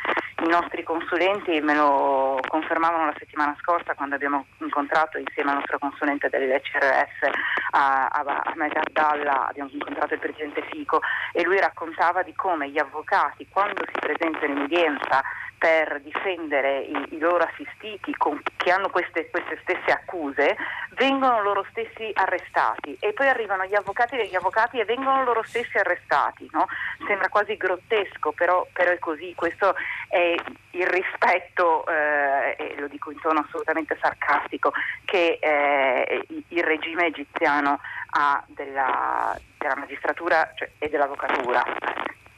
I nostri consulenti me lo confermavano la settimana scorsa quando abbiamo incontrato insieme al nostro consulente dell'CRS a, a, a Abdallah, abbiamo incontrato il presidente Fico e lui raccontava di come gli avvocati quando si presentano in udienza per difendere i, i loro assistiti con, che hanno queste, queste, stesse accuse, vengono loro stessi arrestati e poi arrivano gli avvocati degli avvocati e vengono loro stessi arrestati. No? Sembra quasi grottesco, però, però, è così, questo è il rispetto, eh, e lo dico in tono assolutamente sarcastico, che eh, il regime egiziano ha della, della magistratura cioè, e dell'avvocatura.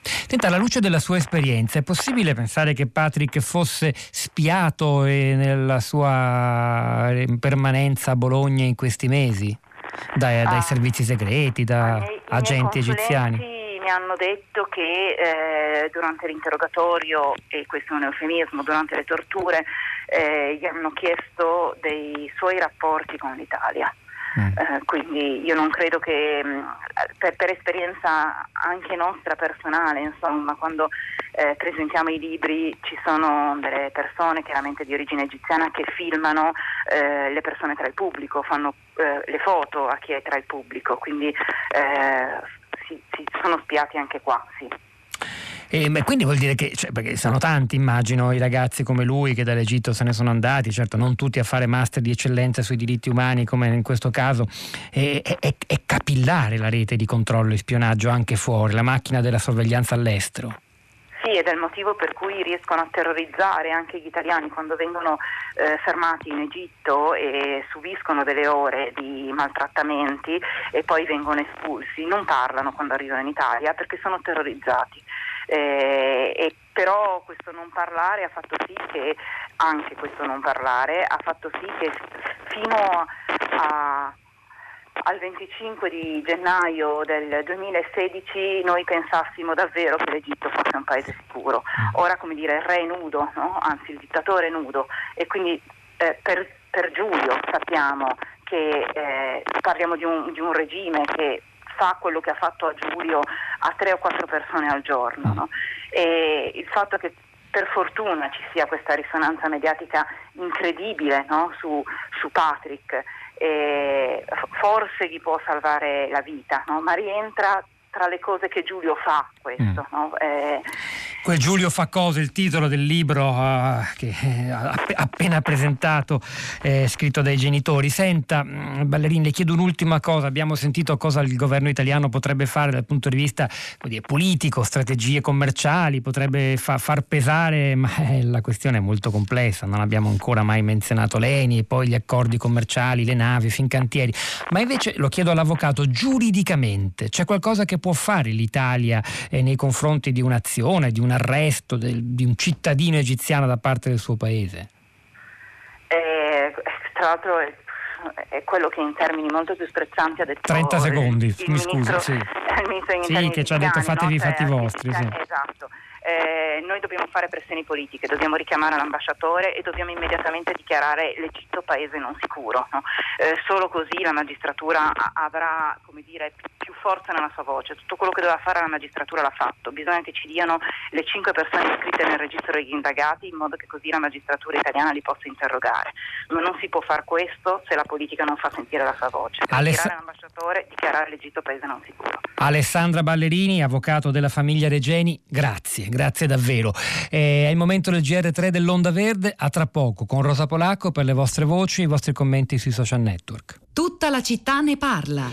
Senta, alla luce della sua esperienza, è possibile pensare che Patrick fosse spiato nella sua permanenza a Bologna in questi mesi? Dai, dai ah, servizi segreti, da miei, agenti egiziani? Mi hanno detto che eh, durante l'interrogatorio, e questo è un eufemismo, durante le torture, eh, gli hanno chiesto dei suoi rapporti con l'Italia. Mm. Eh, quindi io non credo che mm, per, per, esperienza anche nostra personale, insomma, quando eh, presentiamo i libri ci sono delle persone chiaramente di origine egiziana che filmano eh, le persone tra il pubblico, fanno eh, le foto a chi è tra il pubblico, quindi si, si sono spiati anche qua, sì. E, quindi vuol dire che, cioè, perché sono tanti immagino i ragazzi come lui che dall'Egitto se ne sono andati, certo non tutti a fare master di eccellenza sui diritti umani come in questo caso, è, è, è capillare la rete di controllo e spionaggio anche fuori, la macchina della sorveglianza all'estero. Sì, ed è il motivo per cui riescono a terrorizzare anche gli italiani quando vengono eh, fermati in Egitto e subiscono delle ore di maltrattamenti e poi vengono espulsi. Non parlano quando arrivano in Italia perché sono terrorizzati. Eh, e però questo non parlare ha fatto sì che, anche questo non parlare, ha fatto sì che fino a, al 25 di gennaio del 2016 noi pensassimo davvero che l'Egitto fosse un paese sicuro. Ora, come dire, il re è nudo, no? anzi il dittatore è nudo e quindi eh, per, per, Giulio sappiamo che eh, parliamo di un, di un regime che fa quello che ha fatto a Giulio a tre o quattro persone al giorno. No? E il fatto che per fortuna ci sia questa risonanza mediatica incredibile no? su, su, Patrick, eh, forse gli può salvare la vita, no? ma rientra tra le cose che Giulio fa questo. Mm. No? Eh, Quel Giulio fa cose, il titolo del libro uh, che ha appena presentato, eh, scritto dai genitori. Senta, mm, Ballerini, le chiedo un'ultima cosa. Abbiamo sentito cosa il governo italiano potrebbe fare dal punto di vista dire, politico, strategie commerciali, potrebbe fa, far pesare, ma eh, la questione è molto complessa. Non abbiamo ancora mai menzionato l'ENI e poi gli accordi commerciali, le navi, Fincantieri. Ma invece lo chiedo all'avvocato, giuridicamente c'è qualcosa che può fare l'Italia eh, nei confronti di un'azione, di un arresto del, di un cittadino egiziano da parte del suo paese? Eh, tra l'altro è, quello che in termini molto più sprezzanti ha detto 30 secondi, il, mi scusi, sì. il ministro sì, che ci ha detto fatevi i no? fatti cioè, vostri. Sì. Esatto. Eh, noi dobbiamo fare pressioni politiche, dobbiamo richiamare l'ambasciatore e dobbiamo immediatamente dichiarare l'Egitto paese non sicuro. No? Eh, solo così la magistratura avrà dire, più forza nella sua voce. Tutto quello che doveva fare la magistratura l'ha fatto. Bisogna che ci diano le cinque persone iscritte nel registro degli indagati in modo che così la magistratura italiana li possa interrogare. Ma non si può fare questo se la politica non fa sentire la sua voce. Aless- l'ambasciatore, dichiarare l'Egitto paese non sicuro. Alessandra Ballerini, avvocato della famiglia Regeni, grazie, grazie davvero. Eh, è il momento del GR3 dell'Onda Verde, a tra poco con Rosa Polacco per le vostre voci e i vostri commenti sui social network. Tutta la città ne parla.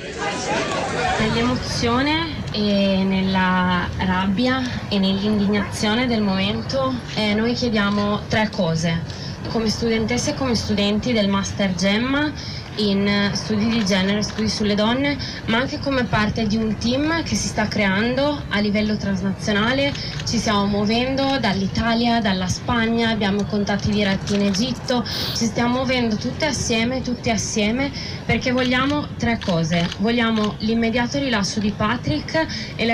Nell'emozione e nella rabbia e nell'indignazione del momento eh, noi chiediamo tre cose. Come studentesse e come studenti del Master Gemma in studi di genere, studi sulle donne, ma anche come parte di un team che si sta creando a livello transnazionale. Ci stiamo muovendo dall'Italia, dalla Spagna, abbiamo contatti diretti in Egitto, ci stiamo muovendo tutte assieme, tutti assieme, perché vogliamo tre cose. Vogliamo l'immediato rilascio di Patrick e,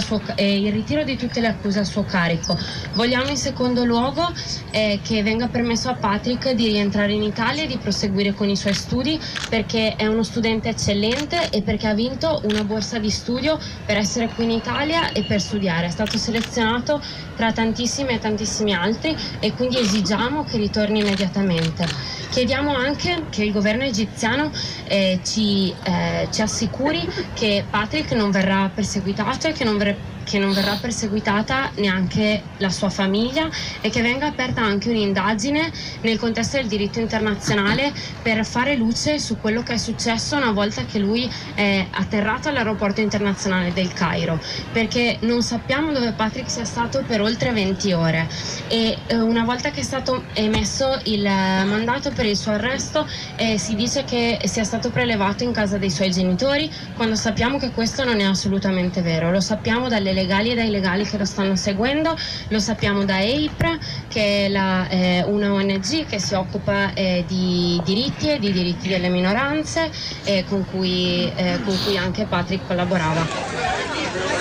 suo, e il ritiro di tutte le accuse a suo carico. Vogliamo in secondo luogo eh, che venga permesso a Patrick di rientrare in Italia e di proseguire con con i suoi studi perché è uno studente eccellente e perché ha vinto una borsa di studio per essere qui in Italia e per studiare. È stato selezionato tra tantissimi e tantissimi altri e quindi esigiamo che ritorni immediatamente. Chiediamo anche che il governo egiziano eh, ci, eh, ci assicuri che Patrick non verrà perseguitato e che non verrà che non verrà perseguitata neanche la sua famiglia e che venga aperta anche un'indagine nel contesto del diritto internazionale per fare luce su quello che è successo una volta che lui è atterrato all'aeroporto internazionale del Cairo, perché non sappiamo dove Patrick sia stato per oltre 20 ore. E eh, una volta che è stato emesso il mandato per il suo arresto eh, si dice che sia stato prelevato in casa dei suoi genitori quando sappiamo che questo non è assolutamente vero, lo sappiamo dalle legali e dai legali che lo stanno seguendo, lo sappiamo da EIPRA che è la, eh, una ONG che si occupa eh, di diritti e di diritti delle minoranze e con cui, eh, con cui anche Patrick collaborava.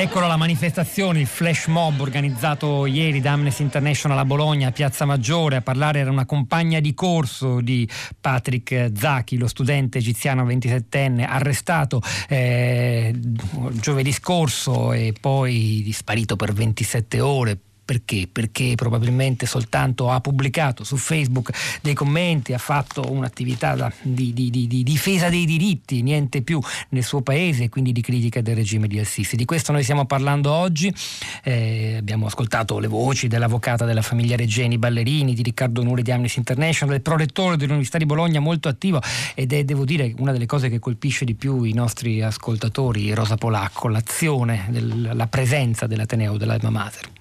Ed eccolo la manifestazione, il flash mob organizzato ieri da Amnesty International a Bologna, a Piazza Maggiore. A parlare era una compagna di corso di Patrick Zaki, lo studente egiziano 27enne, arrestato eh, giovedì scorso e poi sparito per 27 ore perché? Perché probabilmente soltanto ha pubblicato su Facebook dei commenti, ha fatto un'attività di, di, di, di difesa dei diritti, niente più nel suo paese e quindi di critica del regime di Al-Sisi. Di questo noi stiamo parlando oggi, eh, abbiamo ascoltato le voci dell'avvocata della famiglia Reggeni Ballerini, di Riccardo Nuri di Amnesty International, del prorettore dell'Università di Bologna molto attivo ed è, devo dire, una delle cose che colpisce di più i nostri ascoltatori, Rosa Polacco, l'azione, la presenza dell'Ateneo dell'Alma Mater.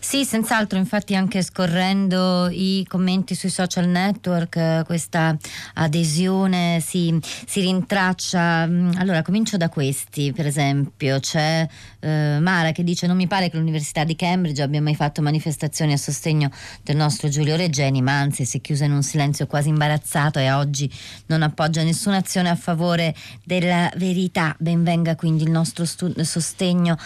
Sì, senz'altro, infatti anche scorrendo i commenti sui social network questa adesione si, si rintraccia. Mm, allora, comincio da questi, per esempio, c'è eh, Mara che dice non mi pare che l'Università di Cambridge abbia mai fatto manifestazioni a sostegno del nostro Giulio Reggeni, ma anzi si è chiusa in un silenzio quasi imbarazzato e oggi non appoggia nessuna azione a favore della verità. Benvenga quindi il nostro stu- sostegno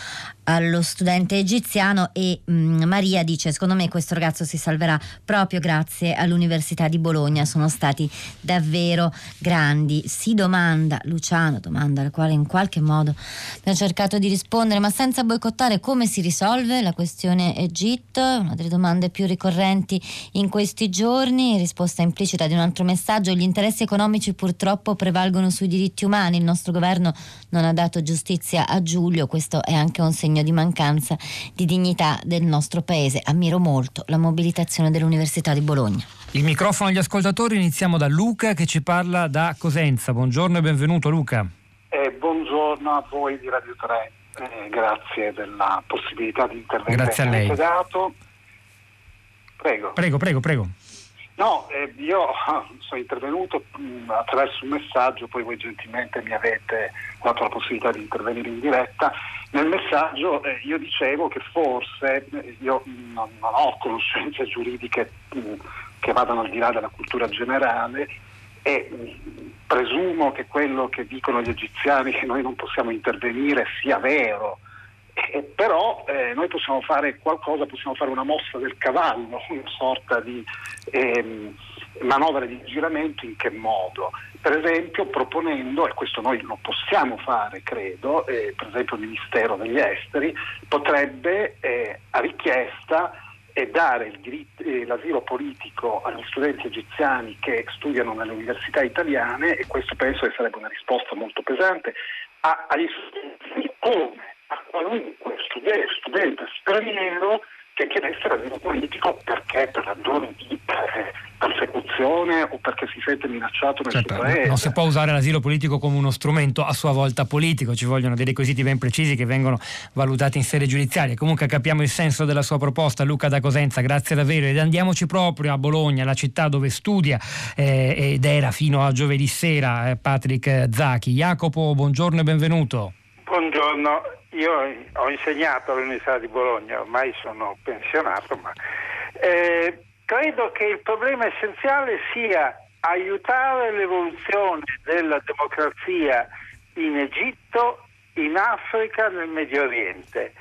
allo studente egiziano e mh, mm, Maria dice secondo me questo ragazzo si salverà proprio grazie all'Università di Bologna, sono stati davvero grandi. Si domanda, Luciano domanda alla quale in qualche modo abbiamo cercato di rispondere, ma senza boicottare come si risolve la questione Egitto? Una delle domande più ricorrenti in questi giorni, risposta implicita di un altro messaggio, gli interessi economici purtroppo prevalgono sui diritti umani, il nostro governo non ha dato giustizia a Giulio, questo è anche un segno di mancanza di dignità del nostro paese. Ammiro molto la mobilitazione dell'Università di Bologna. Il microfono agli ascoltatori, iniziamo da Luca che ci parla da Cosenza. Buongiorno e benvenuto Luca. Eh, buongiorno a voi di Radio 3, eh, grazie della possibilità di intervenire. Grazie a lei. Dato. Prego. Prego, prego, prego. No, eh, io sono intervenuto mh, mm, attraverso un messaggio, poi voi gentilmente mi avete dato la possibilità di intervenire in diretta. Nel messaggio eh, io dicevo che forse eh, io non, non, ho conoscenze giuridiche mh, mm, che vadano al di là della cultura generale, e presumo che quello che dicono gli egiziani che noi non possiamo intervenire sia vero. Eh, però eh, noi possiamo fare qualcosa, possiamo fare una mossa del cavallo, una sorta di ehm, manovra di giramento in che modo? Per esempio proponendo, e questo noi lo possiamo fare credo, eh, per esempio il Ministero degli Esteri potrebbe eh, a richiesta e dare diritto, eh, l'asilo politico agli studenti egiziani che studiano nelle università italiane e questo penso che sarebbe una risposta molto pesante a, agli studenti come a qualunque studente, studente straniero che chiedesse l'asilo politico perché per ragioni di eh, persecuzione o perché si sente minacciato nel certo, suo paese. Non si può usare l'asilo politico come uno strumento a sua volta politico, ci vogliono dei requisiti ben precisi che vengono valutati in sede giudiziaria. Comunque capiamo il senso della sua proposta, Luca da Cosenza, grazie davvero. Ed andiamoci proprio a Bologna, la città dove studia eh, ed era fino a giovedì sera eh, Patrick Zachi. Jacopo, buongiorno e benvenuto. Buongiorno, io ho insegnato all'Università di Bologna, ormai sono pensionato, ma eh, credo che il problema essenziale sia aiutare l'evoluzione della democrazia in Egitto, in Africa, nel Medio Oriente.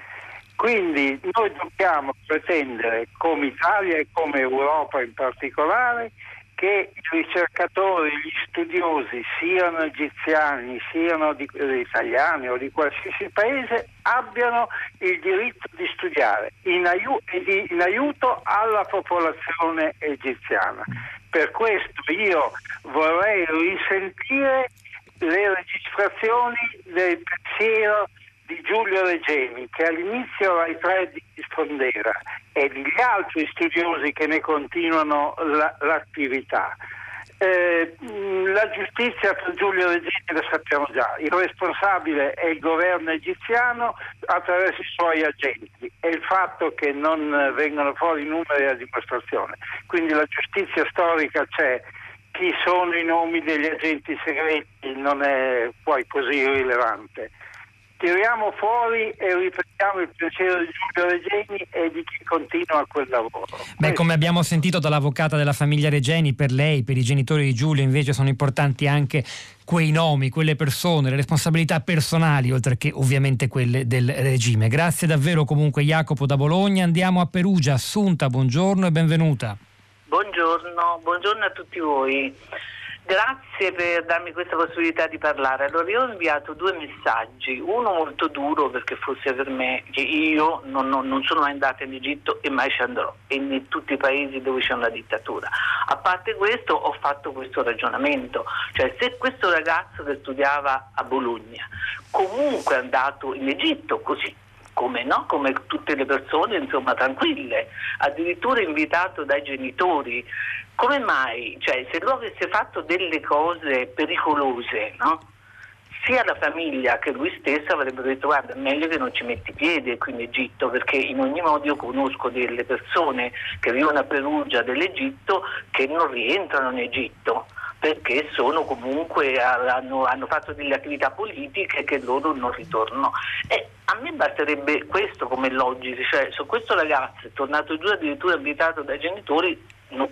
Quindi noi dobbiamo pretendere, come Italia e come Europa in particolare, che i ricercatori, gli studiosi, siano egiziani, siano di, eh, italiani o di qualsiasi paese, abbiano il diritto di studiare in, aiu- in aiuto alla popolazione egiziana. Per questo io vorrei risentire le registrazioni del pensiero di Giulio Regeni che all'inizio Rai 3 diffondeva e gli altri studiosi che ne continuano la, l'attività. Eh, la giustizia per Giulio Regeni lo sappiamo già, il responsabile è il governo egiziano attraverso i suoi agenti e il fatto che non vengano fuori numeri a dimostrazione. Quindi la giustizia storica c'è, chi sono i nomi degli agenti segreti non è poi così rilevante tiriamo fuori e riprendiamo il pensiero di Giulio Regeni e di chi continua quel lavoro. Beh, come abbiamo sentito dall'avvocata della famiglia Regeni, per lei, per i genitori di Giulio invece sono importanti anche quei nomi, quelle persone, le responsabilità personali, oltre che ovviamente quelle del regime. Grazie davvero comunque Jacopo da Bologna. Andiamo a Perugia. Assunta, buongiorno e benvenuta. Buongiorno, buongiorno a tutti voi. Grazie per darmi questa possibilità di parlare. Allora io ho inviato due messaggi, uno molto duro perché fosse per me che io non, non, non sono mai andata in Egitto e mai ci andrò, e in tutti i paesi dove c'è una dittatura. A parte questo ho fatto questo ragionamento, cioè se questo ragazzo che studiava a Bologna comunque è andato in Egitto così come no, come tutte le persone, insomma, tranquille, addirittura invitato dai genitori come mai? Cioè, se lui avesse fatto delle cose pericolose, no? sia la famiglia che lui stesso avrebbero detto guarda è meglio che non ci metti piede qui in Egitto perché in ogni modo io conosco delle persone che vivono a Perugia dell'Egitto che non rientrano in Egitto perché sono comunque hanno, hanno fatto delle attività politiche che loro non ritornano. E a me basterebbe questo come logica, cioè se questo ragazzo è tornato giù addirittura abitato dai genitori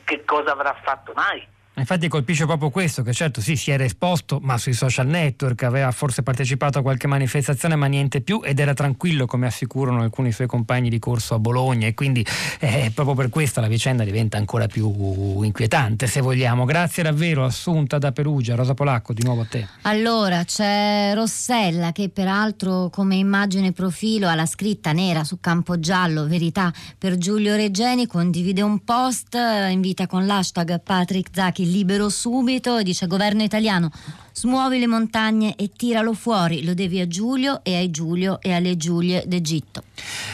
che cosa avrà fatto mai? Infatti colpisce proprio questo, che certo sì, si era esposto, ma sui social network aveva forse partecipato a qualche manifestazione, ma niente più, ed era tranquillo, come assicurano alcuni suoi compagni di corso a Bologna, e quindi eh, proprio per questo la vicenda diventa ancora più inquietante, se vogliamo. Grazie davvero, Assunta da Perugia. Rosa Polacco, di nuovo a te. Allora, c'è Rossella che peraltro come immagine profilo ha la scritta nera su campo giallo, verità per Giulio Reggeni, condivide un post, invita con l'hashtag Patrick Zacchi libero subito dice governo italiano Smuovi le montagne e tiralo fuori, lo devi a Giulio e ai Giulio e alle Giulie d'Egitto.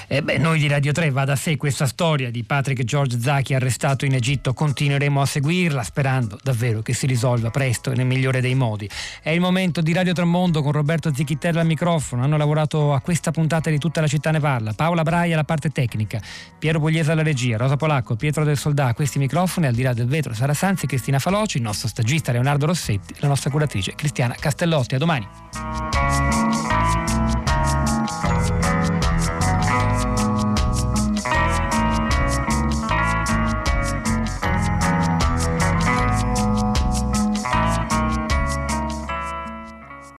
Eh beh, noi di Radio 3 va da sé questa storia di Patrick George Zaki arrestato in Egitto, continueremo a seguirla sperando davvero che si risolva presto e nel migliore dei modi. È il momento di Radio Tremondo con Roberto Zichitella al microfono, hanno lavorato a questa puntata di Tutta la città ne parla, Paola Braia alla parte tecnica, Piero Pugliese alla regia, Rosa Polacco, Pietro del Soldà a questi microfoni, al di là del vetro Sara Sanzi, Cristina Faloci, il nostro stagista Leonardo Rossetti, la nostra curatrice Cristiana Castellotti. A domani.